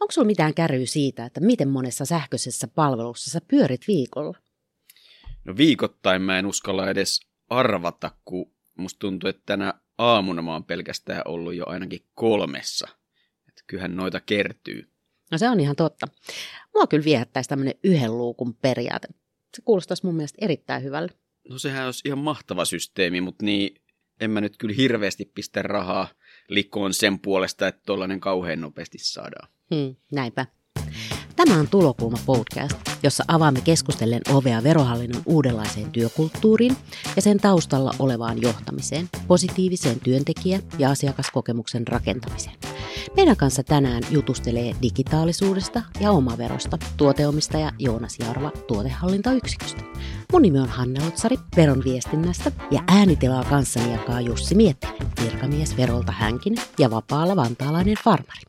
Onko sulla mitään käryä siitä, että miten monessa sähköisessä palvelussa sä pyörit viikolla? No viikoittain mä en uskalla edes arvata, kun musta tuntuu, että tänä aamuna mä oon pelkästään ollut jo ainakin kolmessa. Että kyllähän noita kertyy. No se on ihan totta. Mua kyllä viehättäisi tämmöinen yhden luukun periaate. Se kuulostaisi mun mielestä erittäin hyvälle. No sehän olisi ihan mahtava systeemi, mutta niin en mä nyt kyllä hirveästi pistä rahaa likoon sen puolesta, että tollainen kauhean nopeasti saadaan. Hmm, näinpä. Tämä on Tulokulma podcast, jossa avaamme keskustellen ovea verohallinnon uudenlaiseen työkulttuuriin ja sen taustalla olevaan johtamiseen, positiiviseen työntekijä- ja asiakaskokemuksen rakentamiseen. Meidän kanssa tänään jutustelee digitaalisuudesta ja omaverosta tuoteomistaja Joonas Jarva tuotehallintayksiköstä. Mun nimi on Hanne Lotsari veron viestinnästä ja äänitilaa kanssani jakaa Jussi Miettinen, virkamies verolta hänkin ja vapaalla vantaalainen farmari.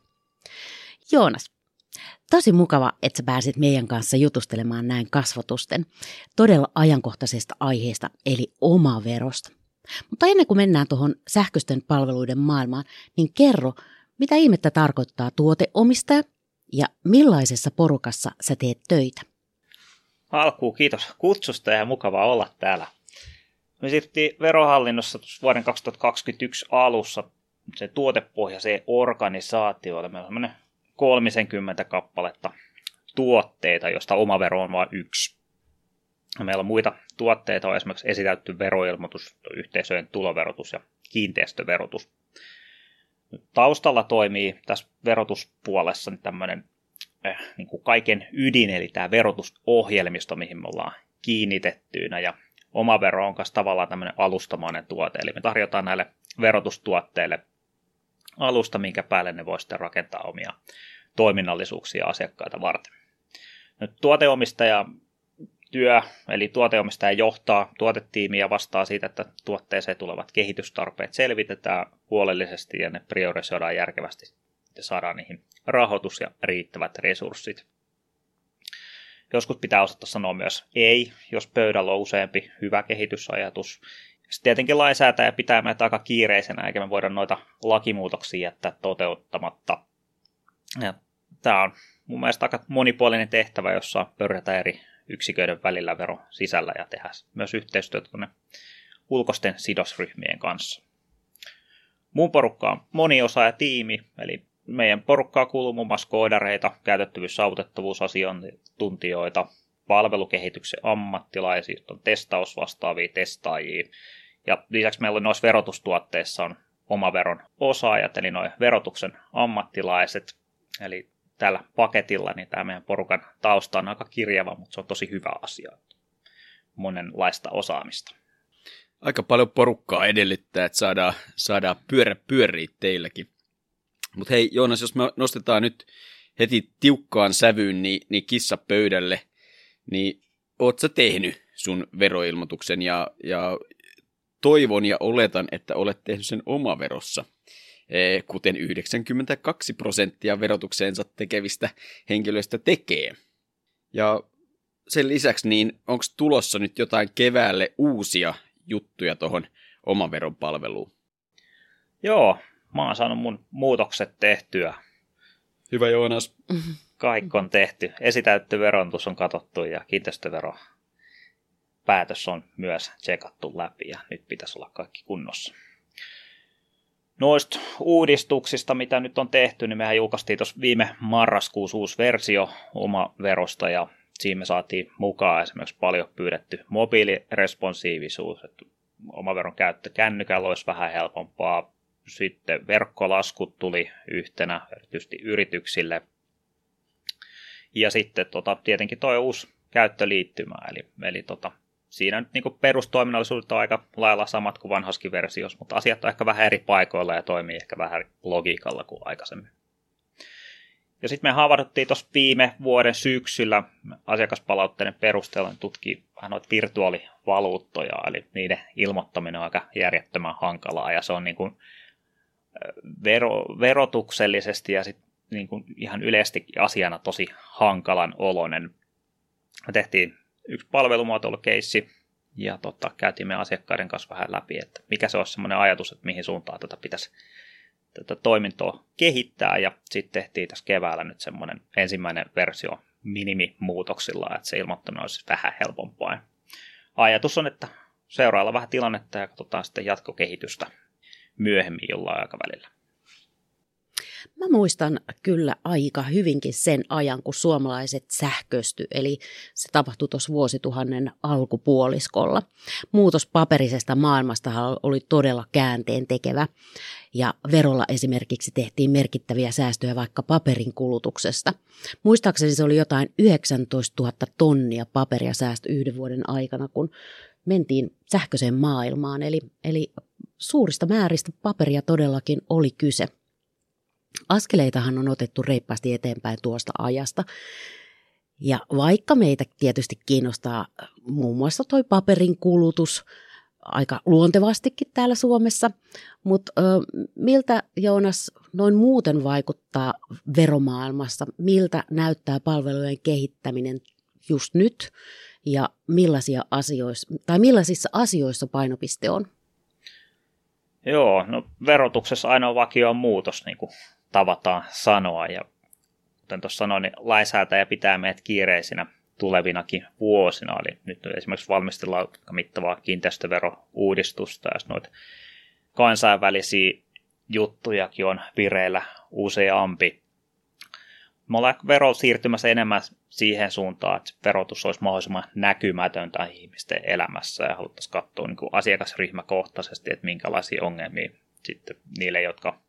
Joonas, Tosi mukava, että sä pääsit meidän kanssa jutustelemaan näin kasvatusten todella ajankohtaisesta aiheesta, eli omaverosta. Mutta ennen kuin mennään tuohon sähköisten palveluiden maailmaan, niin kerro, mitä ihmettä tarkoittaa tuoteomistaja ja millaisessa porukassa sä teet töitä? Alkuun kiitos kutsusta ja mukava olla täällä. Me siirryttiin verohallinnossa vuoden 2021 alussa se tuotepohjaiseen organisaatioon. Meillä on 30 kappaletta tuotteita, josta omavero on vain yksi. Meillä on muita tuotteita, on esimerkiksi esitäytty veroilmoitus, yhteisöjen tuloverotus ja kiinteistöverotus. Taustalla toimii tässä verotuspuolessa tämmöinen eh, niin kuin kaiken ydin, eli tämä verotusohjelmisto, mihin me ollaan kiinnitettyinä, ja omavero on myös tavallaan tämmöinen alustamainen tuote, eli me tarjotaan näille verotustuotteille alusta, minkä päälle ne voi sitten rakentaa omia toiminnallisuuksia asiakkaita varten. Nyt tuoteomistaja työ, eli tuoteomistaja johtaa tuotetiimiä vastaa siitä, että tuotteeseen tulevat kehitystarpeet selvitetään huolellisesti ja ne priorisoidaan järkevästi ja saadaan niihin rahoitus ja riittävät resurssit. Joskus pitää osata sanoa myös ei, jos pöydällä on useampi hyvä kehitysajatus. Sitten tietenkin lainsäätäjä pitää meitä aika kiireisenä, eikä me voida noita lakimuutoksia jättää toteuttamatta. Ja tämä on mun mielestä aika monipuolinen tehtävä, jossa pörrätään eri yksiköiden välillä vero sisällä ja tehdä myös yhteistyötä tuonne ulkoisten sidosryhmien kanssa. Mun porukka on moniosa ja tiimi, eli meidän porukkaa kuuluu muun muassa koodareita, käytettävyys- saavutettavuusasiantuntijoita, palvelukehityksen ammattilaisia, on testausvastaavia testaajia, ja lisäksi meillä on noissa verotustuotteissa on omaveron osaajat, eli noin verotuksen ammattilaiset, eli tällä paketilla, niin tämä meidän porukan tausta on aika kirjava, mutta se on tosi hyvä asia. Monenlaista osaamista. Aika paljon porukkaa edellyttää, että saadaan, saadaan pyörä pyöriä teilläkin. Mutta hei Joonas, jos me nostetaan nyt heti tiukkaan sävyyn, niin, niin kissa pöydälle, niin oot sä tehnyt sun veroilmoituksen ja, ja toivon ja oletan, että olet tehnyt sen omaverossa. Eh, kuten 92 prosenttia verotukseensa tekevistä henkilöistä tekee. Ja sen lisäksi, niin onko tulossa nyt jotain keväälle uusia juttuja tuohon omaveron palveluun? Joo, mä oon saanut mun muutokset tehtyä. Hyvä Joonas. Kaikki on tehty. Esitäytty verontus on katsottu ja kiinteistövero päätös on myös tsekattu läpi ja nyt pitäisi olla kaikki kunnossa noista uudistuksista, mitä nyt on tehty, niin mehän julkaistiin tuossa viime marraskuussa uusi versio oma verosta ja siinä me saatiin mukaan esimerkiksi paljon pyydetty mobiiliresponsiivisuus, että omaveron käyttö kännykällä olisi vähän helpompaa. Sitten verkkolaskut tuli yhtenä erityisesti yrityksille. Ja sitten tota, tietenkin tuo uusi käyttöliittymä, eli, eli tota, siinä nyt niin perustoiminnallisuudet on aika lailla samat kuin vanhaskin versiossa, mutta asiat on ehkä vähän eri paikoilla ja toimii ehkä vähän logiikalla kuin aikaisemmin. Ja sitten me havahduttiin tuossa viime vuoden syksyllä asiakaspalautteiden perusteella tutkii vähän noita virtuaalivaluuttoja, eli niiden ilmoittaminen on aika järjettömän hankalaa, ja se on niin kuin vero, verotuksellisesti ja sitten niin kuin ihan yleisesti asiana tosi hankalan oloinen. Me tehtiin yksi palvelumuotoilukeissi, ja tota, käytiin me asiakkaiden kanssa vähän läpi, että mikä se olisi semmoinen ajatus, että mihin suuntaan tätä pitäisi tätä toimintoa kehittää ja sitten tehtiin tässä keväällä nyt semmoinen ensimmäinen versio minimimuutoksilla, että se ilmoittaminen olisi vähän helpompaa. Ajatus on, että seurailla vähän tilannetta ja katsotaan sitten jatkokehitystä myöhemmin jollain aikavälillä. Mä muistan kyllä aika hyvinkin sen ajan, kun suomalaiset sähkösty, eli se tapahtui tuossa vuosituhannen alkupuoliskolla. Muutos paperisesta maailmasta oli todella käänteen tekevä, ja verolla esimerkiksi tehtiin merkittäviä säästöjä vaikka paperin kulutuksesta. Muistaakseni se oli jotain 19 000 tonnia paperia säästö yhden vuoden aikana, kun mentiin sähköiseen maailmaan, eli, eli suurista määristä paperia todellakin oli kyse. Askeleitahan on otettu reippaasti eteenpäin tuosta ajasta. Ja vaikka meitä tietysti kiinnostaa muun muassa toi paperin kulutus aika luontevastikin täällä Suomessa, mutta ö, miltä Joonas noin muuten vaikuttaa veromaailmassa? Miltä näyttää palvelujen kehittäminen just nyt ja millaisia asioissa, tai millaisissa asioissa painopiste on? Joo, no verotuksessa ainoa vakio on muutos, niin kuin tavataan sanoa. Ja kuten tuossa sanoin, niin lainsäätäjä pitää meidät kiireisinä tulevinakin vuosina. Eli nyt esimerkiksi valmistellaan mittavaa kiinteistöverouudistusta ja noita kansainvälisiä juttujakin on vireillä useampi. Me ollaan vero siirtymässä enemmän siihen suuntaan, että verotus olisi mahdollisimman näkymätöntä ihmisten elämässä ja haluttaisiin katsoa niin asiakasryhmäkohtaisesti, että minkälaisia ongelmia sitten niille, jotka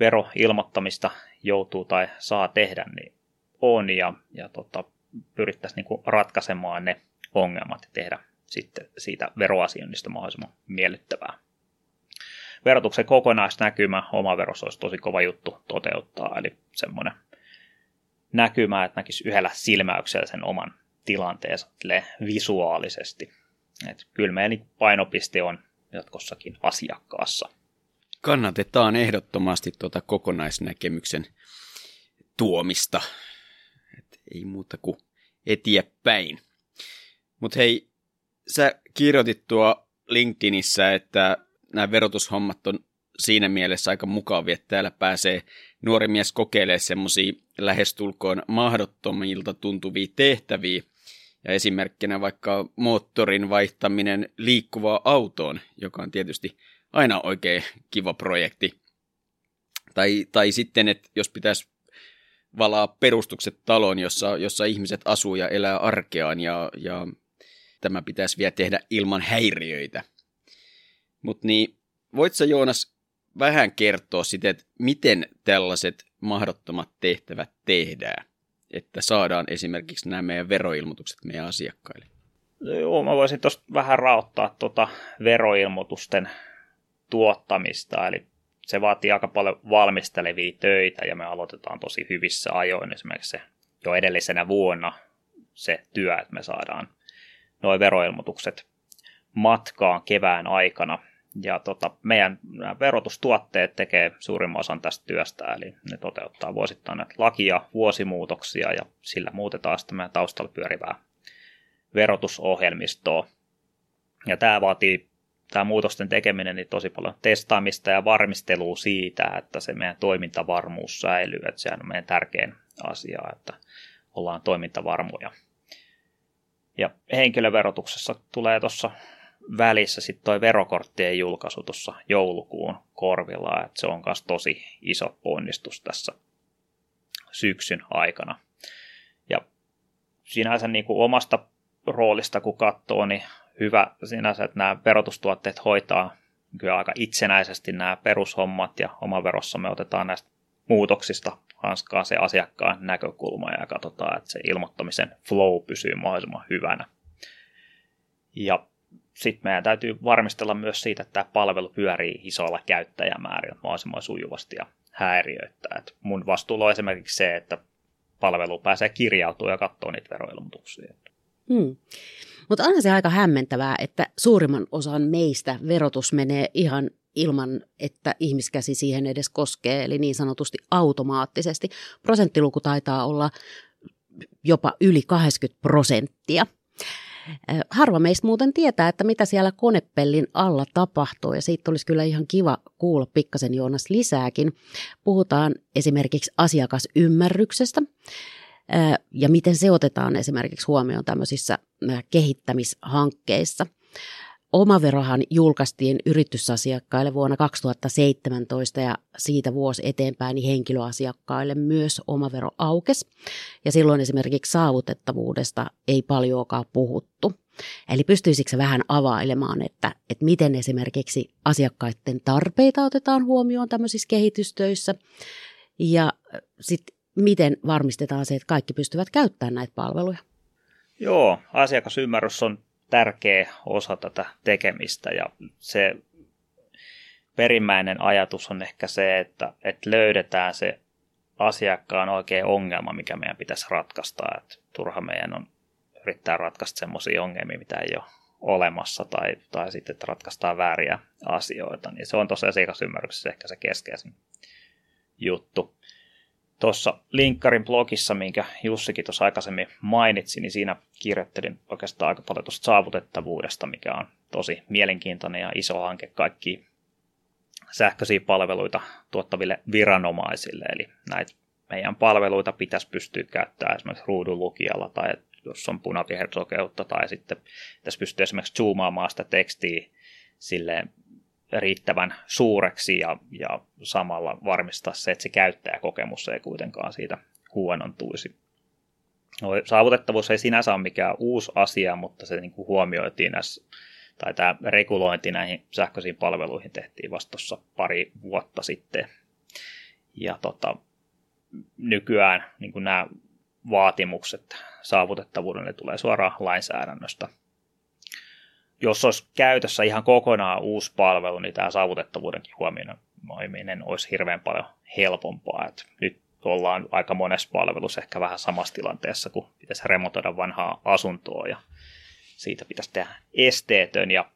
veroilmoittamista joutuu tai saa tehdä, niin on ja, ja tota, pyrittäisiin niin ratkaisemaan ne ongelmat ja tehdä sitten siitä veroasioinnista mahdollisimman miellyttävää. Verotuksen kokonaisnäkymä oma veros olisi tosi kova juttu toteuttaa, eli semmoinen näkymä, että näkisi yhdellä silmäyksellä sen oman tilanteensa visuaalisesti. Et kyllä meidän painopiste on jatkossakin asiakkaassa – kannatetaan ehdottomasti tuota kokonaisnäkemyksen tuomista. Et ei muuta kuin eteenpäin. Mutta hei, sä kirjoitit tuo LinkedInissä, että nämä verotushommat on siinä mielessä aika mukavia, että täällä pääsee nuori mies kokeilemaan semmoisia lähestulkoon mahdottomilta tuntuvia tehtäviä. Ja esimerkkinä vaikka moottorin vaihtaminen liikkuvaan autoon, joka on tietysti aina oikein kiva projekti. Tai, tai sitten, että jos pitäisi valaa perustukset taloon, jossa, jossa ihmiset asuu ja elää arkeaan ja, ja tämä pitäisi vielä tehdä ilman häiriöitä. Mutta niin, voit sä Joonas vähän kertoa sitten, että miten tällaiset mahdottomat tehtävät tehdään, että saadaan esimerkiksi nämä meidän veroilmoitukset meidän asiakkaille? Joo, mä voisin tuosta vähän raottaa tuota veroilmoitusten tuottamista, eli se vaatii aika paljon valmistelevia töitä ja me aloitetaan tosi hyvissä ajoin esimerkiksi jo edellisenä vuonna se työ, että me saadaan noin veroilmoitukset matkaan kevään aikana. Ja tota, meidän verotustuotteet tekee suurimman osan tästä työstä, eli ne toteuttaa vuosittain näitä lakia, vuosimuutoksia ja sillä muutetaan sitten meidän taustalla pyörivää verotusohjelmistoa. Ja tämä vaatii tämä muutosten tekeminen niin tosi paljon testaamista ja varmistelua siitä, että se meidän toimintavarmuus säilyy. Että sehän on meidän tärkein asia, että ollaan toimintavarmoja. Ja henkilöverotuksessa tulee tuossa välissä sitten toi verokorttien julkaisu tuossa joulukuun korvilla, että se on myös tosi iso ponnistus tässä syksyn aikana. Ja sinänsä niin kuin omasta roolista kun katsoo, niin hyvä sinänsä, että nämä verotustuotteet hoitaa kyllä aika itsenäisesti nämä perushommat ja verossa me otetaan näistä muutoksista hanskaa se asiakkaan näkökulma ja katsotaan, että se ilmoittamisen flow pysyy mahdollisimman hyvänä. Ja sitten meidän täytyy varmistella myös siitä, että tämä palvelu pyörii isoilla käyttäjämäärillä mahdollisimman sujuvasti ja häiriöittää. Et mun vastuulla on esimerkiksi se, että palvelu pääsee kirjautumaan ja katsoa niitä veroilmoituksia. Hmm. Mutta onhan se aika hämmentävää, että suurimman osan meistä verotus menee ihan ilman, että ihmiskäsi siihen edes koskee, eli niin sanotusti automaattisesti. Prosenttiluku taitaa olla jopa yli 80 prosenttia. Harva meistä muuten tietää, että mitä siellä konepellin alla tapahtuu ja siitä olisi kyllä ihan kiva kuulla pikkasen Joonas lisääkin. Puhutaan esimerkiksi asiakasymmärryksestä ja miten se otetaan esimerkiksi huomioon tämmöisissä kehittämishankkeissa. Omaverohan julkaistiin yritysasiakkaille vuonna 2017 ja siitä vuosi eteenpäin niin henkilöasiakkaille myös omavero aukes. Ja silloin esimerkiksi saavutettavuudesta ei paljoakaan puhuttu. Eli pystyisikö vähän availemaan, että, että miten esimerkiksi asiakkaiden tarpeita otetaan huomioon tämmöisissä kehitystöissä ja sitten miten varmistetaan se, että kaikki pystyvät käyttämään näitä palveluja? Joo, asiakasymmärrys on tärkeä osa tätä tekemistä ja se perimmäinen ajatus on ehkä se, että, että löydetään se asiakkaan oikea ongelma, mikä meidän pitäisi ratkaista. Että turha meidän on yrittää ratkaista sellaisia ongelmia, mitä ei ole olemassa tai, tai sitten, että ratkaistaan vääriä asioita. Niin se on tosiaan asiakasymmärryksessä ehkä se keskeisin juttu tuossa Linkkarin blogissa, minkä Jussikin tuossa aikaisemmin mainitsi, niin siinä kirjoittelin oikeastaan aika paljon tuosta saavutettavuudesta, mikä on tosi mielenkiintoinen ja iso hanke kaikki sähköisiä palveluita tuottaville viranomaisille. Eli näitä meidän palveluita pitäisi pystyä käyttämään esimerkiksi ruudunlukijalla tai jos on punavihersokeutta tai sitten tässä pystyy esimerkiksi zoomaamaan sitä tekstiä silleen riittävän suureksi ja, ja samalla varmistaa se, että se käyttäjäkokemus ei kuitenkaan siitä huonontuisi. No, saavutettavuus ei sinänsä ole mikään uusi asia, mutta se niin kuin huomioitiin näissä, tai tämä regulointi näihin sähköisiin palveluihin tehtiin vasta tuossa pari vuotta sitten. Ja tota, nykyään niin kuin nämä vaatimukset saavutettavuudelle tulee suoraan lainsäädännöstä jos olisi käytössä ihan kokonaan uusi palvelu, niin tämä saavutettavuudenkin huomioiminen olisi hirveän paljon helpompaa. Et nyt ollaan aika monessa palvelussa ehkä vähän samassa tilanteessa, kun pitäisi remontoida vanhaa asuntoa ja siitä pitäisi tehdä esteetön ja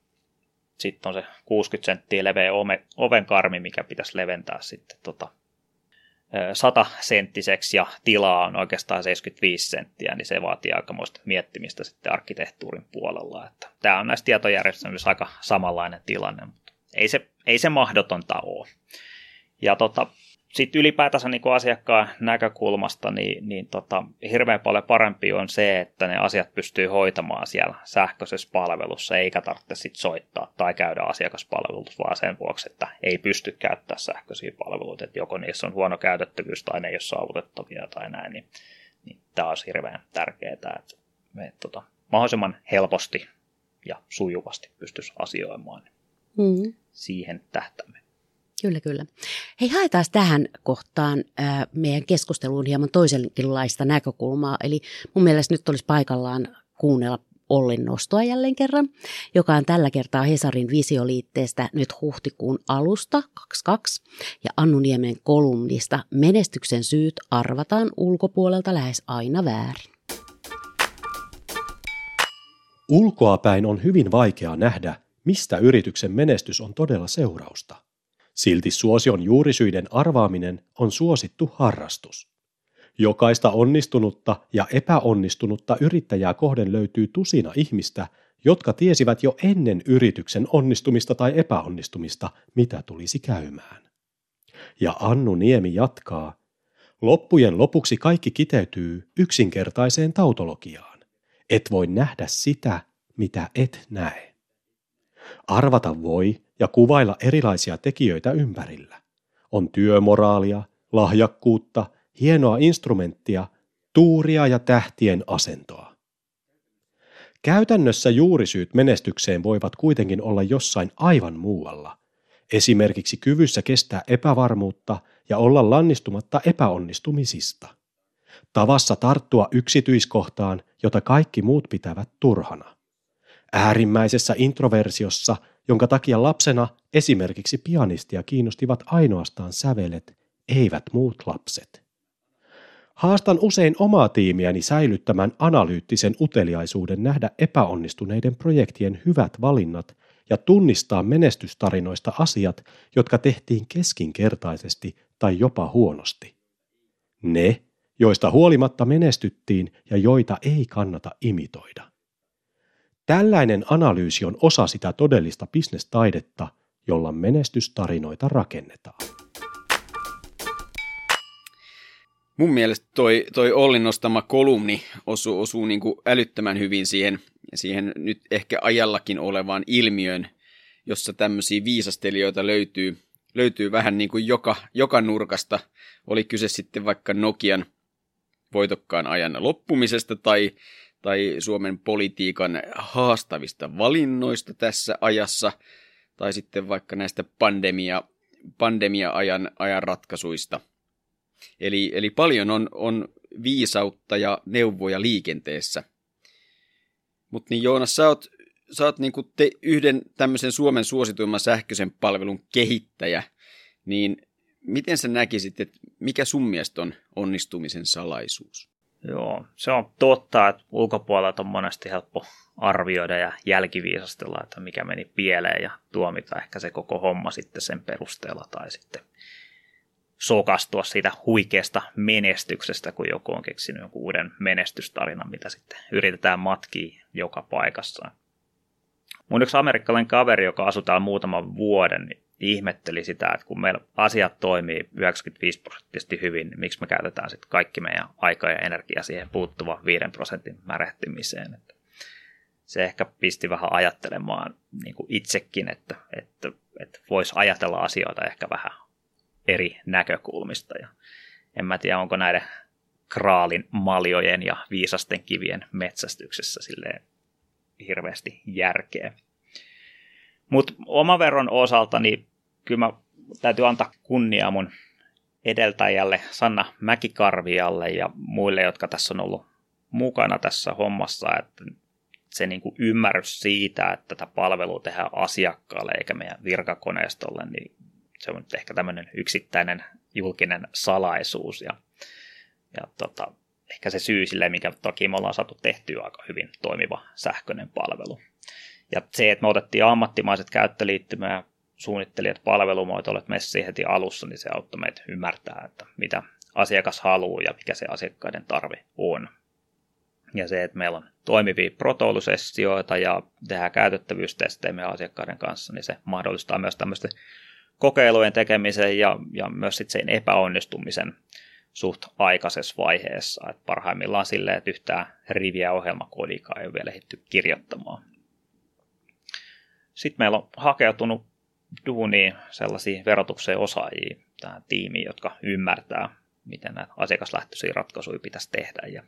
sitten on se 60 senttiä leveä ovenkarmi, mikä pitäisi leventää sitten tota 100 senttiseksi ja tilaa on oikeastaan 75 senttiä, niin se vaatii aikamoista miettimistä sitten arkkitehtuurin puolella. Että tämä on näissä tietojärjestelmissä aika samanlainen tilanne, mutta ei se, ei se mahdotonta ole. Ja tota, sitten ylipäätänsä niin asiakkaan näkökulmasta, niin, niin tota, hirveän paljon parempi on se, että ne asiat pystyy hoitamaan siellä sähköisessä palvelussa, eikä tarvitse sit soittaa tai käydä asiakaspalvelussa, vaan sen vuoksi, että ei pysty käyttämään sähköisiä palveluita, että joko niissä on huono käytettävyys tai ne ei ole saavutettavia tai näin, niin, niin tämä on hirveän tärkeää, että me tota, mahdollisimman helposti ja sujuvasti pystyisi asioimaan. Mm. Siihen tähtämme. Kyllä, kyllä. Hei, haetaan tähän kohtaan meidän keskusteluun hieman toisenkinlaista näkökulmaa. Eli mun mielestä nyt olisi paikallaan kuunnella Ollin nostoa jälleen kerran, joka on tällä kertaa Hesarin visioliitteestä nyt huhtikuun alusta 22 ja Annu Niemen kolumnista Menestyksen syyt arvataan ulkopuolelta lähes aina väärin. Ulkoapäin on hyvin vaikea nähdä, mistä yrityksen menestys on todella seurausta. Silti suosion juurisyiden arvaaminen on suosittu harrastus. Jokaista onnistunutta ja epäonnistunutta yrittäjää kohden löytyy tusina ihmistä, jotka tiesivät jo ennen yrityksen onnistumista tai epäonnistumista, mitä tulisi käymään. Ja Annu Niemi jatkaa, loppujen lopuksi kaikki kiteytyy yksinkertaiseen tautologiaan. Et voi nähdä sitä, mitä et näe. Arvata voi, ja kuvailla erilaisia tekijöitä ympärillä. On työmoraalia, lahjakkuutta, hienoa instrumenttia, tuuria ja tähtien asentoa. Käytännössä juurisyyt menestykseen voivat kuitenkin olla jossain aivan muualla, esimerkiksi kyvyssä kestää epävarmuutta ja olla lannistumatta epäonnistumisista. Tavassa tarttua yksityiskohtaan, jota kaikki muut pitävät turhana. Äärimmäisessä introversiossa – jonka takia lapsena esimerkiksi pianistia kiinnostivat ainoastaan sävelet, eivät muut lapset. Haastan usein omaa tiimiäni säilyttämään analyyttisen uteliaisuuden nähdä epäonnistuneiden projektien hyvät valinnat ja tunnistaa menestystarinoista asiat, jotka tehtiin keskinkertaisesti tai jopa huonosti. Ne, joista huolimatta menestyttiin ja joita ei kannata imitoida. Tällainen analyysi on osa sitä todellista bisnestaidetta, jolla menestystarinoita rakennetaan. Mun mielestä toi, toi Ollin nostama kolumni osuu, osuu niin kuin älyttömän hyvin siihen, siihen nyt ehkä ajallakin olevaan ilmiön, jossa tämmöisiä viisastelijoita löytyy, löytyy vähän niin kuin joka, joka nurkasta. Oli kyse sitten vaikka Nokian voitokkaan ajan loppumisesta tai, tai Suomen politiikan haastavista valinnoista tässä ajassa, tai sitten vaikka näistä pandemia, pandemia-ajan ajan ratkaisuista – Eli, eli paljon on, on viisautta ja neuvoja liikenteessä. Mutta niin Joonas, sä oot, sä oot niinku te, yhden tämmöisen Suomen suosituimman sähköisen palvelun kehittäjä, niin miten sä näkisit, että mikä sun mielestä on onnistumisen salaisuus? Joo, se on totta, että ulkopuolelta on monesti helppo arvioida ja jälkiviisastella, että mikä meni pieleen ja tuomita ehkä se koko homma sitten sen perusteella tai sitten sokastua siitä huikeasta menestyksestä, kun joku on keksinyt jonkun uuden menestystarinan, mitä sitten yritetään matkia joka paikassa. Mun yksi amerikkalainen kaveri, joka asui täällä muutaman vuoden, niin ihmetteli sitä, että kun meillä asiat toimii 95 prosenttisesti hyvin, niin miksi me käytetään sitten kaikki meidän aika ja energia siihen puuttuva 5 prosentin märehtimiseen. Että se ehkä pisti vähän ajattelemaan niin kuin itsekin, että, että, että voisi ajatella asioita ehkä vähän eri näkökulmista. Ja en mä tiedä, onko näiden kraalin maljojen ja viisasten kivien metsästyksessä silleen hirveästi järkeä. Mutta oma veron osalta, niin kyllä mä täytyy antaa kunnia mun edeltäjälle Sanna Mäkikarvialle ja muille, jotka tässä on ollut mukana tässä hommassa, että se niin kuin ymmärrys siitä, että tätä palvelua tehdään asiakkaalle eikä meidän virkakoneistolle, niin se on nyt ehkä tämmöinen yksittäinen julkinen salaisuus ja, ja tota, ehkä se syy sille, mikä toki me ollaan saatu tehtyä aika hyvin toimiva sähköinen palvelu. Ja se, että me otettiin ammattimaiset käyttöliittymä ja suunnittelijat palvelumuotoilet messiin heti alussa, niin se auttoi meitä ymmärtää, että mitä asiakas haluaa ja mikä se asiakkaiden tarve on. Ja se, että meillä on toimivia protoulusessioita ja tehdään käytettävyystestejä meidän asiakkaiden kanssa, niin se mahdollistaa myös tämmöistä kokeilujen tekemisen ja, ja myös sit sen epäonnistumisen suht aikaisessa vaiheessa. Et parhaimmillaan silleen, että yhtään riviä ohjelmakoodikaan ei ole vielä ehditty kirjoittamaan. Sitten meillä on hakeutunut duuniin sellaisia verotuksen osaajia tähän tiimiin, jotka ymmärtää, miten näitä asiakaslähtöisiä ratkaisuja pitäisi tehdä. Ja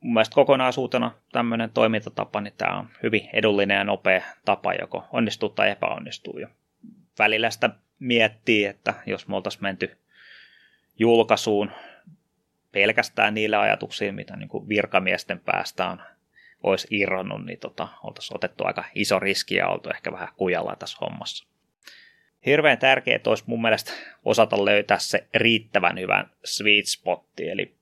mun mielestä kokonaisuutena tämmöinen toimintatapa, niin tämä on hyvin edullinen ja nopea tapa, joko onnistuu tai epäonnistuu. Ja välillä sitä miettii, että jos me oltaisiin menty julkaisuun pelkästään niillä ajatuksiin, mitä niin virkamiesten päästä on, olisi irronnut, niin tota, oltaisiin otettu aika iso riski ja oltu ehkä vähän kujalla tässä hommassa. Hirveän tärkeää olisi mun mielestä osata löytää se riittävän hyvän sweet spotti, eli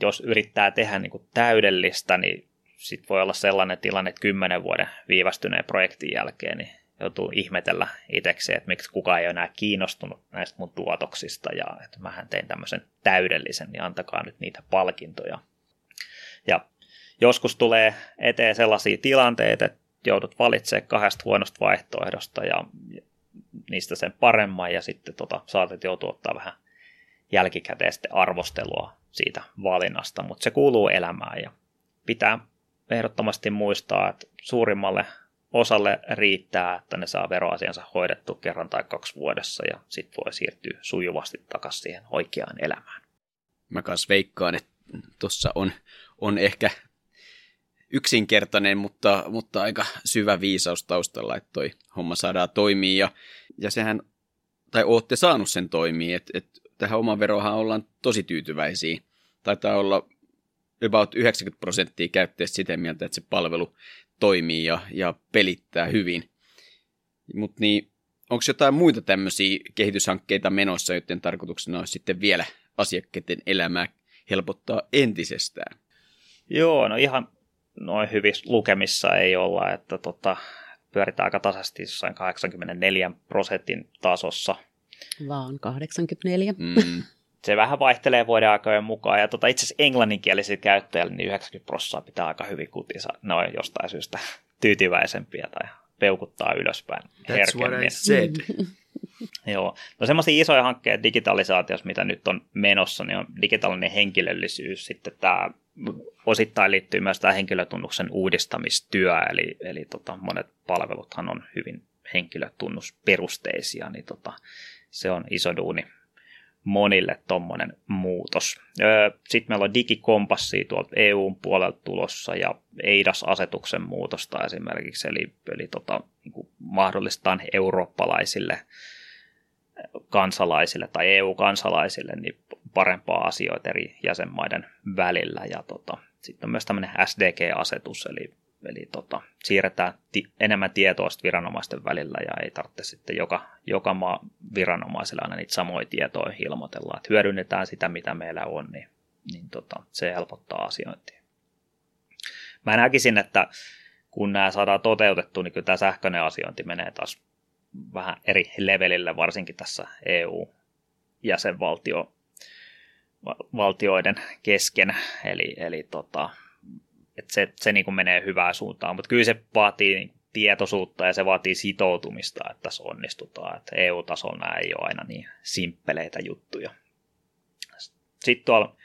jos yrittää tehdä niin kuin täydellistä, niin sitten voi olla sellainen tilanne, että kymmenen vuoden viivästyneen projektin jälkeen, niin joutuu ihmetellä itsekseen, että miksi kukaan ei ole enää kiinnostunut näistä mun tuotoksista ja että mähän tein tämmöisen täydellisen, niin antakaa nyt niitä palkintoja. Ja joskus tulee eteen sellaisia tilanteita, että joudut valitsemaan kahdesta huonosta vaihtoehdosta ja niistä sen paremman ja sitten tota, saatet joutua ottaa vähän jälkikäteen sitten arvostelua siitä valinnasta, mutta se kuuluu elämään ja pitää ehdottomasti muistaa, että suurimmalle osalle riittää, että ne saa veroasiansa hoidettu kerran tai kaksi vuodessa ja sitten voi siirtyä sujuvasti takaisin siihen oikeaan elämään. Mä kanssa veikkaan, että tuossa on, on ehkä yksinkertainen, mutta, mutta aika syvä viisaus taustalla, että toi homma saadaan toimia. Ja, ja sehän, tai ootte saanut sen toimia, että, että tähän oman verohan ollaan tosi tyytyväisiä. Taitaa olla about 90 prosenttia käyttäjistä sitä mieltä, että se palvelu toimii ja, ja pelittää hyvin. Mutta niin, onko jotain muita tämmöisiä kehityshankkeita menossa, joiden tarkoituksena olisi sitten vielä asiakkaiden elämää helpottaa entisestään? Joo, no ihan noin hyvissä lukemissa ei olla, että tota, pyöritään aika tasaisesti jossain 84 prosentin tasossa. Vaan 84. Mm. Se vähän vaihtelee vuoden aikojen mukaan, ja tota, itse asiassa englanninkielisillä käyttäjillä niin 90 prosenttia pitää aika hyvin kutisa noin jostain syystä. tyytyväisempiä tai peukuttaa ylöspäin That's what I said. Joo. No semmoisia isoja hankkeita digitalisaatiossa, mitä nyt on menossa, niin on digitaalinen henkilöllisyys. Sitten tämä osittain liittyy myös tämä henkilötunnuksen uudistamistyö, eli, eli tota, monet palveluthan on hyvin henkilötunnusperusteisia, niin tota, se on iso duuni monille tuommoinen muutos. Sitten meillä on digikompassi tuolta EUn puolelta tulossa ja EIDAS-asetuksen muutosta esimerkiksi, eli, eli tota, niin mahdollistaan eurooppalaisille kansalaisille tai EU-kansalaisille niin parempaa asioita eri jäsenmaiden välillä. Ja tota, sitten on myös tämmöinen SDG-asetus, eli, eli tota, siirretään ti- enemmän tietoa viranomaisten välillä ja ei tarvitse sitten joka, joka maa viranomaisille aina niitä samoja tietoja ilmoitella. Että hyödynnetään sitä, mitä meillä on, niin, niin tota, se helpottaa asiointia. Mä näkisin, että kun nämä saadaan toteutettua, niin kyllä tämä sähköinen asiointi menee taas vähän eri levelille, varsinkin tässä EU-jäsenvaltio valtioiden kesken, eli, eli tota, että se, se niin kuin menee hyvään suuntaan, mutta kyllä se vaatii tietoisuutta ja se vaatii sitoutumista, että tässä onnistutaan, että EU-tasolla nämä ei ole aina niin simppeleitä juttuja. Sitten tuolla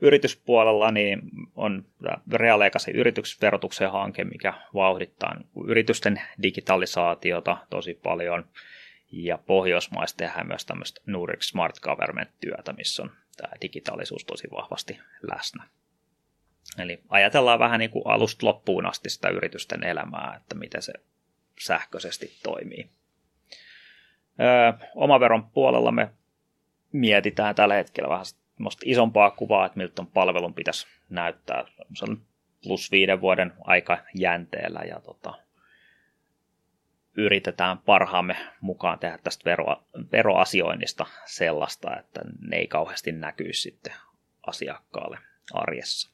yrityspuolella niin on Realegacy yritysverotuksen hanke, mikä vauhdittaa yritysten digitalisaatiota tosi paljon. Ja Pohjoismaissa tehdään myös tämmöistä Nurik Smart Government-työtä, missä on tämä digitaalisuus tosi vahvasti läsnä. Eli ajatellaan vähän niin kuin alusta loppuun asti sitä yritysten elämää, että miten se sähköisesti toimii. Öö, omaveron puolella me mietitään tällä hetkellä vähän isompaa kuvaa, että miltä palvelun pitäisi näyttää plus viiden vuoden aikajänteellä ja tota, yritetään parhaamme mukaan tehdä tästä vero, veroasioinnista sellaista, että ne ei kauheasti näkyisi sitten asiakkaalle arjessa.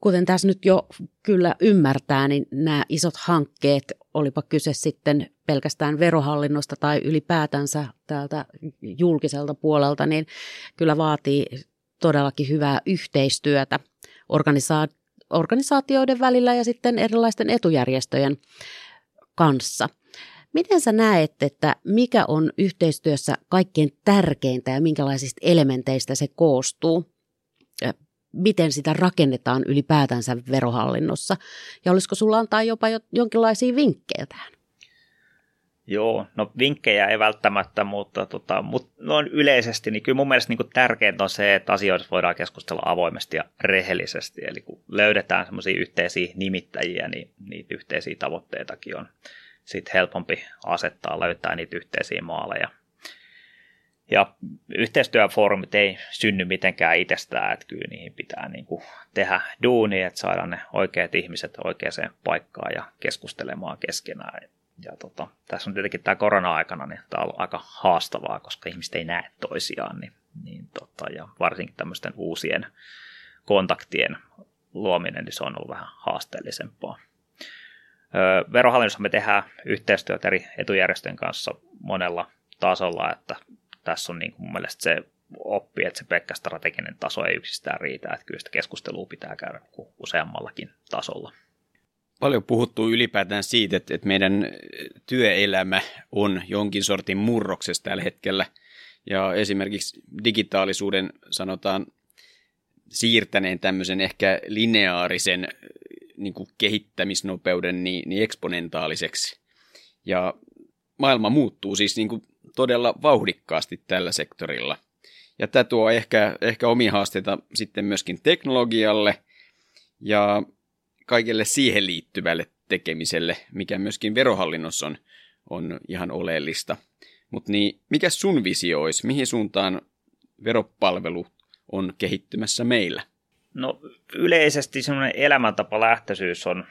Kuten tässä nyt jo kyllä ymmärtää, niin nämä isot hankkeet, olipa kyse sitten pelkästään verohallinnosta tai ylipäätänsä täältä julkiselta puolelta, niin kyllä vaatii todellakin hyvää yhteistyötä organisa- organisaatioiden välillä ja sitten erilaisten etujärjestöjen kanssa. Miten sä näet, että mikä on yhteistyössä kaikkein tärkeintä ja minkälaisista elementeistä se koostuu? Miten sitä rakennetaan ylipäätänsä verohallinnossa? Ja olisiko sulla antaa jopa jonkinlaisia vinkkejä tähän? Joo, no vinkkejä ei välttämättä, mutta, tota, mutta noin yleisesti, niin kyllä mun mielestä niin tärkeintä on se, että asioista voidaan keskustella avoimesti ja rehellisesti. Eli kun löydetään semmoisia yhteisiä nimittäjiä, niin niitä yhteisiä tavoitteitakin on sitten helpompi asettaa, löytää niitä yhteisiä maaleja. Ja yhteistyöfoorumit ei synny mitenkään itsestään, että kyllä niihin pitää niin kuin tehdä duunia, että saadaan ne oikeat ihmiset oikeaan paikkaan ja keskustelemaan keskenään ja tota, tässä on tietenkin tämä korona-aikana, niin tämä on aika haastavaa, koska ihmiset ei näe toisiaan, niin, niin tota, ja varsinkin tämmöisten uusien kontaktien luominen, niin se on ollut vähän haasteellisempaa. Verohallinnossa me tehdään yhteistyötä eri etujärjestöjen kanssa monella tasolla, että tässä on niin kuin mun mielestä se oppi, että se pelkkä strateginen taso ei yksistään riitä, että kyllä sitä keskustelua pitää käydä useammallakin tasolla paljon puhuttu ylipäätään siitä, että, että meidän työelämä on jonkin sortin murroksessa tällä hetkellä. Ja esimerkiksi digitaalisuuden sanotaan siirtäneen tämmöisen ehkä lineaarisen niin kuin kehittämisnopeuden niin, niin eksponentaaliseksi. Ja maailma muuttuu siis niin kuin todella vauhdikkaasti tällä sektorilla. Ja tämä tuo ehkä, ehkä omia haasteita sitten myöskin teknologialle. Ja kaikelle siihen liittyvälle tekemiselle, mikä myöskin verohallinnossa on, on ihan oleellista. Mutta niin, mikä sun visio olisi? Mihin suuntaan veropalvelu on kehittymässä meillä? No yleisesti semmoinen elämäntapa lähtöisyys on,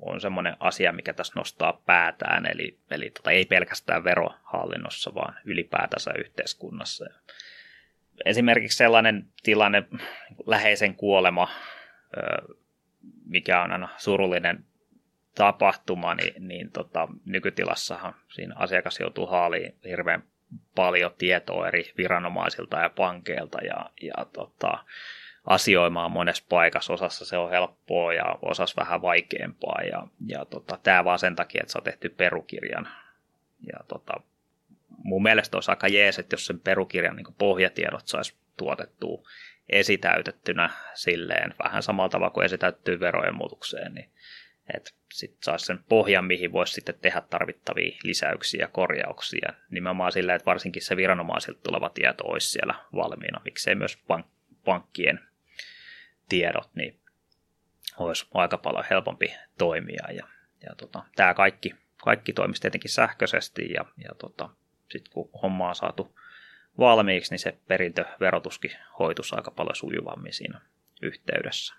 on semmoinen asia, mikä tässä nostaa päätään, eli, eli tota, ei pelkästään verohallinnossa, vaan ylipäätänsä yhteiskunnassa. Esimerkiksi sellainen tilanne, läheisen kuolema, mikä on aina surullinen tapahtuma, niin, niin tota, nykytilassahan siinä asiakas joutuu haaliin hirveän paljon tietoa eri viranomaisilta ja pankeilta ja, ja tota, asioimaan monessa paikassa. Osassa se on helppoa ja osassa vähän vaikeampaa. Ja, ja tota, tämä vaan sen takia, että se on tehty perukirjan. Ja tota, mun mielestä olisi aika jees, että jos sen perukirjan niin pohjatiedot saisi tuotettua esitäytettynä silleen, vähän samalla tavalla kuin esitäyttyy verojen muutokseen, niin että sitten saisi sen pohjan, mihin voisi sitten tehdä tarvittavia lisäyksiä ja korjauksia. Nimenomaan sillä, että varsinkin se viranomaisilta tuleva tieto olisi siellä valmiina, miksei myös pank- pankkien tiedot, niin olisi aika paljon helpompi toimia. Ja, ja tota, tämä kaikki, kaikki toimisi tietenkin sähköisesti ja, ja tota, sitten kun homma on saatu valmiiksi, niin se perintöverotuskin hoitus aika paljon sujuvammin siinä yhteydessä.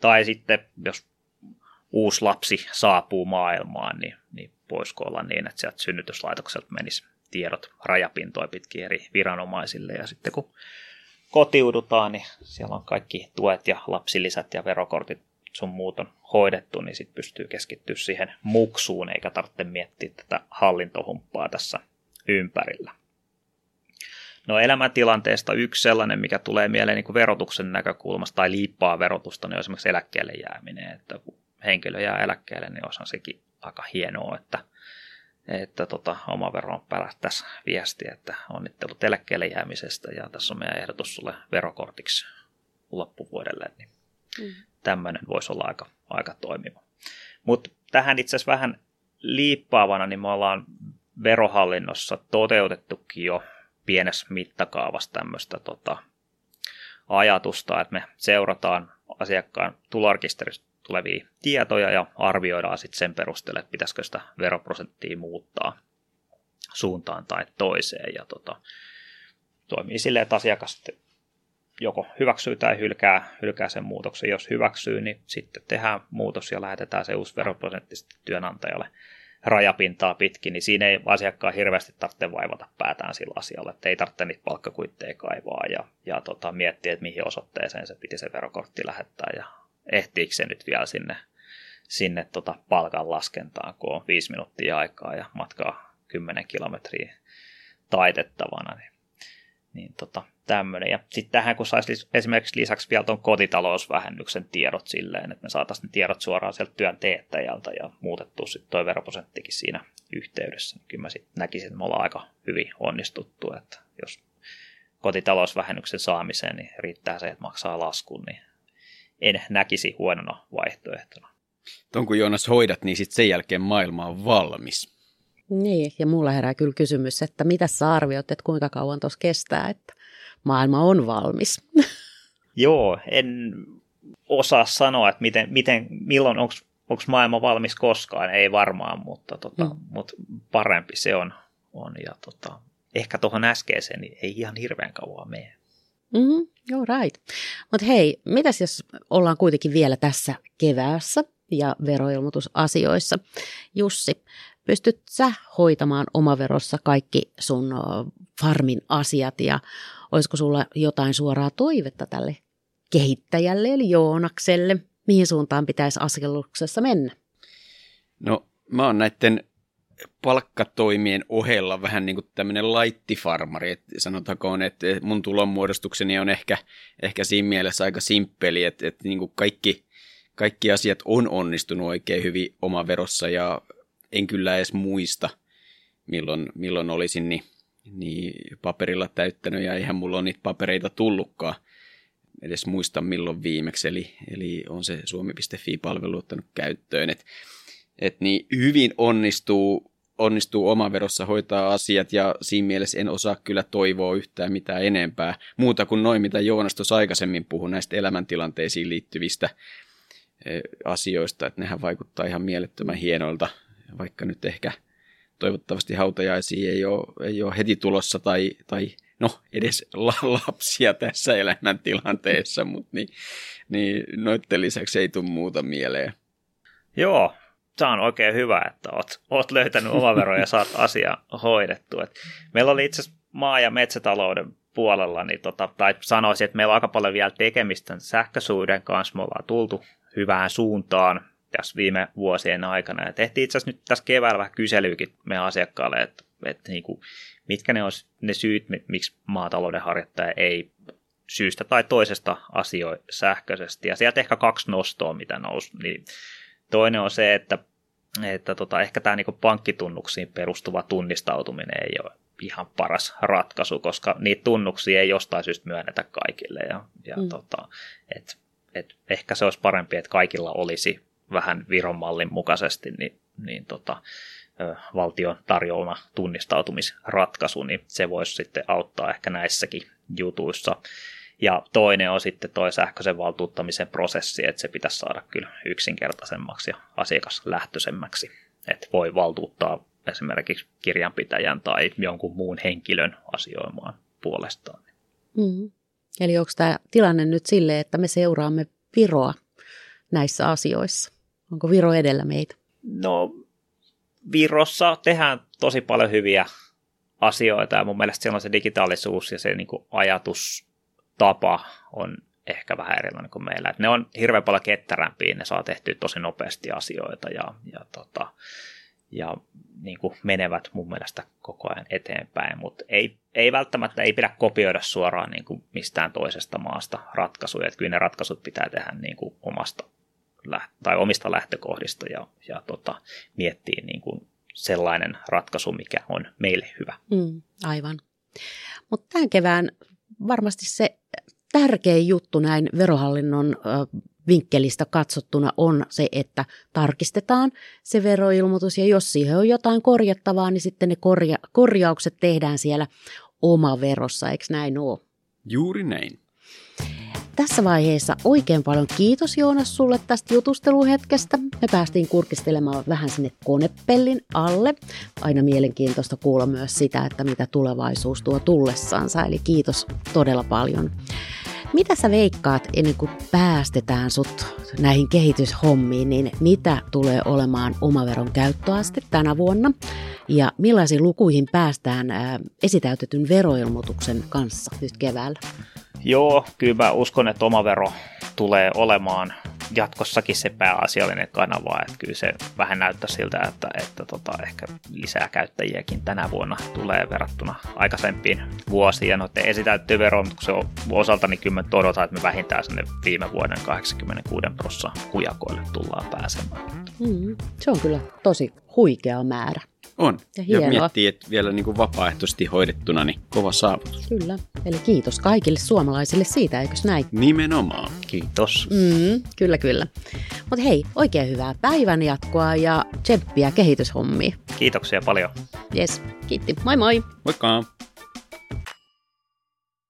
Tai sitten, jos uusi lapsi saapuu maailmaan, niin, niin voisiko olla niin, että sieltä synnytyslaitokselta menisi tiedot rajapintoja pitkin eri viranomaisille, ja sitten kun kotiudutaan, niin siellä on kaikki tuet ja lapsilisät ja verokortit sun muut on hoidettu, niin sitten pystyy keskittyä siihen muksuun, eikä tarvitse miettiä tätä hallintohumppaa tässä ympärillä. No elämäntilanteesta yksi sellainen, mikä tulee mieleen niin kuin verotuksen näkökulmasta tai liippaa verotusta, niin on esimerkiksi eläkkeelle jääminen. Että kun henkilö jää eläkkeelle, niin osan sekin aika hienoa, että, että tota, oma veroon pärähtäisi viesti, että onnittelut eläkkeelle jäämisestä ja tässä on meidän ehdotus sulle verokortiksi loppuvuodelle, niin mm. tämmöinen voisi olla aika, aika toimiva. Mutta tähän itse asiassa vähän liippaavana, niin me ollaan verohallinnossa toteutettukin jo pienessä mittakaavassa tämmöistä tota, ajatusta, että me seurataan asiakkaan tulorekisteristä tulevia tietoja ja arvioidaan sitten sen perusteella, että pitäisikö sitä veroprosenttia muuttaa suuntaan tai toiseen. Ja tota, toimii silleen, että asiakas joko hyväksyy tai hylkää, hylkää sen muutoksen. Jos hyväksyy, niin sitten tehdään muutos ja lähetetään se uusi veroprosentti työnantajalle rajapintaa pitkin, niin siinä ei asiakkaan hirveästi tarvitse vaivata päätään sillä asialla, että ei tarvitse niitä palkkakuitteja kaivaa ja, ja tota, miettiä, että mihin osoitteeseen se piti se verokortti lähettää ja ehtiikö se nyt vielä sinne, sinne tota palkan laskentaan, kun on viisi minuuttia aikaa ja matkaa 10 kilometriä taitettavana, niin, niin tota, tämmöinen. Ja sitten tähän, kun saisi esimerkiksi lisäksi vielä tuon kotitalousvähennyksen tiedot silleen, että me saataisiin ne tiedot suoraan sieltä työn teettäjältä ja muutettu sitten tuo veroprosenttikin siinä yhteydessä. Niin kyllä mä sitten näkisin, että me ollaan aika hyvin onnistuttu, että jos kotitalousvähennyksen saamiseen niin riittää se, että maksaa laskun, niin en näkisi huonona vaihtoehtona. Tuon kun Joonas hoidat, niin sitten sen jälkeen maailma on valmis. Niin, ja mulla herää kyllä kysymys, että mitä sä arvioit, että kuinka kauan tuossa kestää, että maailma on valmis. Joo, en osaa sanoa, että miten, miten, milloin, onko maailma valmis koskaan, ei varmaan, mutta, tota, mm. mutta parempi se on. on ja tota, ehkä tuohon äskeiseen niin ei ihan hirveän kauan mene. Mm-hmm, joo, right. Mutta hei, mitäs jos ollaan kuitenkin vielä tässä keväässä ja veroilmoitusasioissa? Jussi, pystyt sä hoitamaan omaverossa kaikki sun farmin asiat ja olisiko sulla jotain suoraa toivetta tälle kehittäjälle eli Joonakselle? Mihin suuntaan pitäisi askelluksessa mennä? No mä oon näiden palkkatoimien ohella vähän niin kuin tämmöinen laittifarmari, että sanotakoon, että mun tulonmuodostukseni on ehkä, ehkä siinä mielessä aika simppeli, että, että niin kuin kaikki, kaikki asiat on onnistunut oikein hyvin verossa ja en kyllä edes muista, milloin, milloin olisin niin, niin paperilla täyttänyt ja eihän mulla ole niitä papereita tullutkaan. Edes muista milloin viimeksi, eli, eli on se suomi.fi-palvelu ottanut käyttöön, että et niin hyvin onnistuu, onnistuu omaverossa hoitaa asiat ja siinä mielessä en osaa kyllä toivoa yhtään mitään enempää. Muuta kuin noin, mitä Joonas tuossa aikaisemmin puhui näistä elämäntilanteisiin liittyvistä e, asioista, että nehän vaikuttaa ihan mielettömän hienoilta, vaikka nyt ehkä toivottavasti hautajaisia ei ole, ei ole heti tulossa tai, tai no edes lapsia tässä elämäntilanteessa, mutta niin, niin noiden lisäksi ei tule muuta mieleen. Joo, tämä on oikein hyvä, että oot, oot löytänyt omaveron ja saat asia hoidettu. Et meillä oli itse asiassa maa- ja metsätalouden puolella, niin tota, tai sanoisin, että meillä on aika paljon vielä tekemistä sähkösuuden kanssa. Me ollaan tultu hyvään suuntaan tässä viime vuosien aikana. Ja tehtiin itse asiassa nyt tässä keväällä vähän kyselyykin meidän asiakkaalle, että, että niin kuin, mitkä ne on ne syyt, miksi maatalouden harjoittaja ei syystä tai toisesta asioi sähköisesti. Ja sieltä ehkä kaksi nostoa, mitä nousi. Niin toinen on se, että, että tota, ehkä tämä niin pankkitunnuksiin perustuva tunnistautuminen ei ole ihan paras ratkaisu, koska niitä tunnuksia ei jostain syystä myönnetä kaikille. Ja, ja mm. tota, et, et ehkä se olisi parempi, että kaikilla olisi vähän Viron mallin mukaisesti niin, niin tota, valtion tarjoama tunnistautumisratkaisu, niin se voisi sitten auttaa ehkä näissäkin jutuissa. Ja toinen on sitten tuo sähköisen valtuuttamisen prosessi, että se pitäisi saada kyllä yksinkertaisemmaksi ja asiakaslähtöisemmäksi. Että voi valtuuttaa esimerkiksi kirjanpitäjän tai jonkun muun henkilön asioimaan puolestaan. Mm. Eli onko tämä tilanne nyt silleen, että me seuraamme Viroa näissä asioissa? Onko Viro edellä meitä? No, Virossa tehdään tosi paljon hyviä asioita ja mun mielestä siellä on se digitaalisuus ja se niin kuin ajatustapa on ehkä vähän erilainen kuin meillä. Et ne on hirveän paljon ketterämpiä, ne saa tehtyä tosi nopeasti asioita ja, ja, tota, ja niin kuin menevät mun mielestä koko ajan eteenpäin, mutta ei, ei välttämättä ei pidä kopioida suoraan niin kuin mistään toisesta maasta ratkaisuja, että kyllä ne ratkaisut pitää tehdä niin kuin omasta tai omista lähtökohdista ja, ja tota, miettiä niin kuin sellainen ratkaisu, mikä on meille hyvä. Mm, aivan. Mutta tämän kevään varmasti se tärkein juttu näin verohallinnon vinkkelistä katsottuna on se, että tarkistetaan se veroilmoitus ja jos siihen on jotain korjattavaa, niin sitten ne korja- korjaukset tehdään siellä oma verossa, eikö näin ole? Juuri näin. Tässä vaiheessa oikein paljon kiitos Joonas sulle tästä jutusteluhetkestä. Me päästiin kurkistelemaan vähän sinne konepellin alle. Aina mielenkiintoista kuulla myös sitä, että mitä tulevaisuus tuo tullessansa, eli kiitos todella paljon. Mitä sä veikkaat ennen kuin päästetään sut näihin kehityshommiin, niin mitä tulee olemaan omaveron käyttöaste tänä vuonna? Ja millaisiin lukuihin päästään esitäytetyn veroilmoituksen kanssa nyt keväällä? Joo, kyllä mä uskon, että omavero tulee olemaan jatkossakin se pääasiallinen kanava, että kyllä se vähän näyttää siltä, että, että tota, ehkä lisää käyttäjiäkin tänä vuonna tulee verrattuna aikaisempiin vuosiin. Ja noiden esitäyttyjen verotuksen osalta niin kyllä mä odotan, että me vähintään sinne viime vuoden 86 prosenttia hujakoille tullaan pääsemään. Mm, se on kyllä tosi huikea määrä. On. Ja, ja miettii, että vielä niin kuin vapaaehtoisesti hoidettuna, niin kova saavutus. Kyllä. Eli kiitos kaikille suomalaisille siitä, eikös näin? Nimenomaan. Kiitos. Mm, kyllä, kyllä. Mutta hei, oikein hyvää päivän jatkoa ja tsemppiä kehityshommiin. Kiitoksia paljon. Yes, kiitti. Moi moi. Moikka.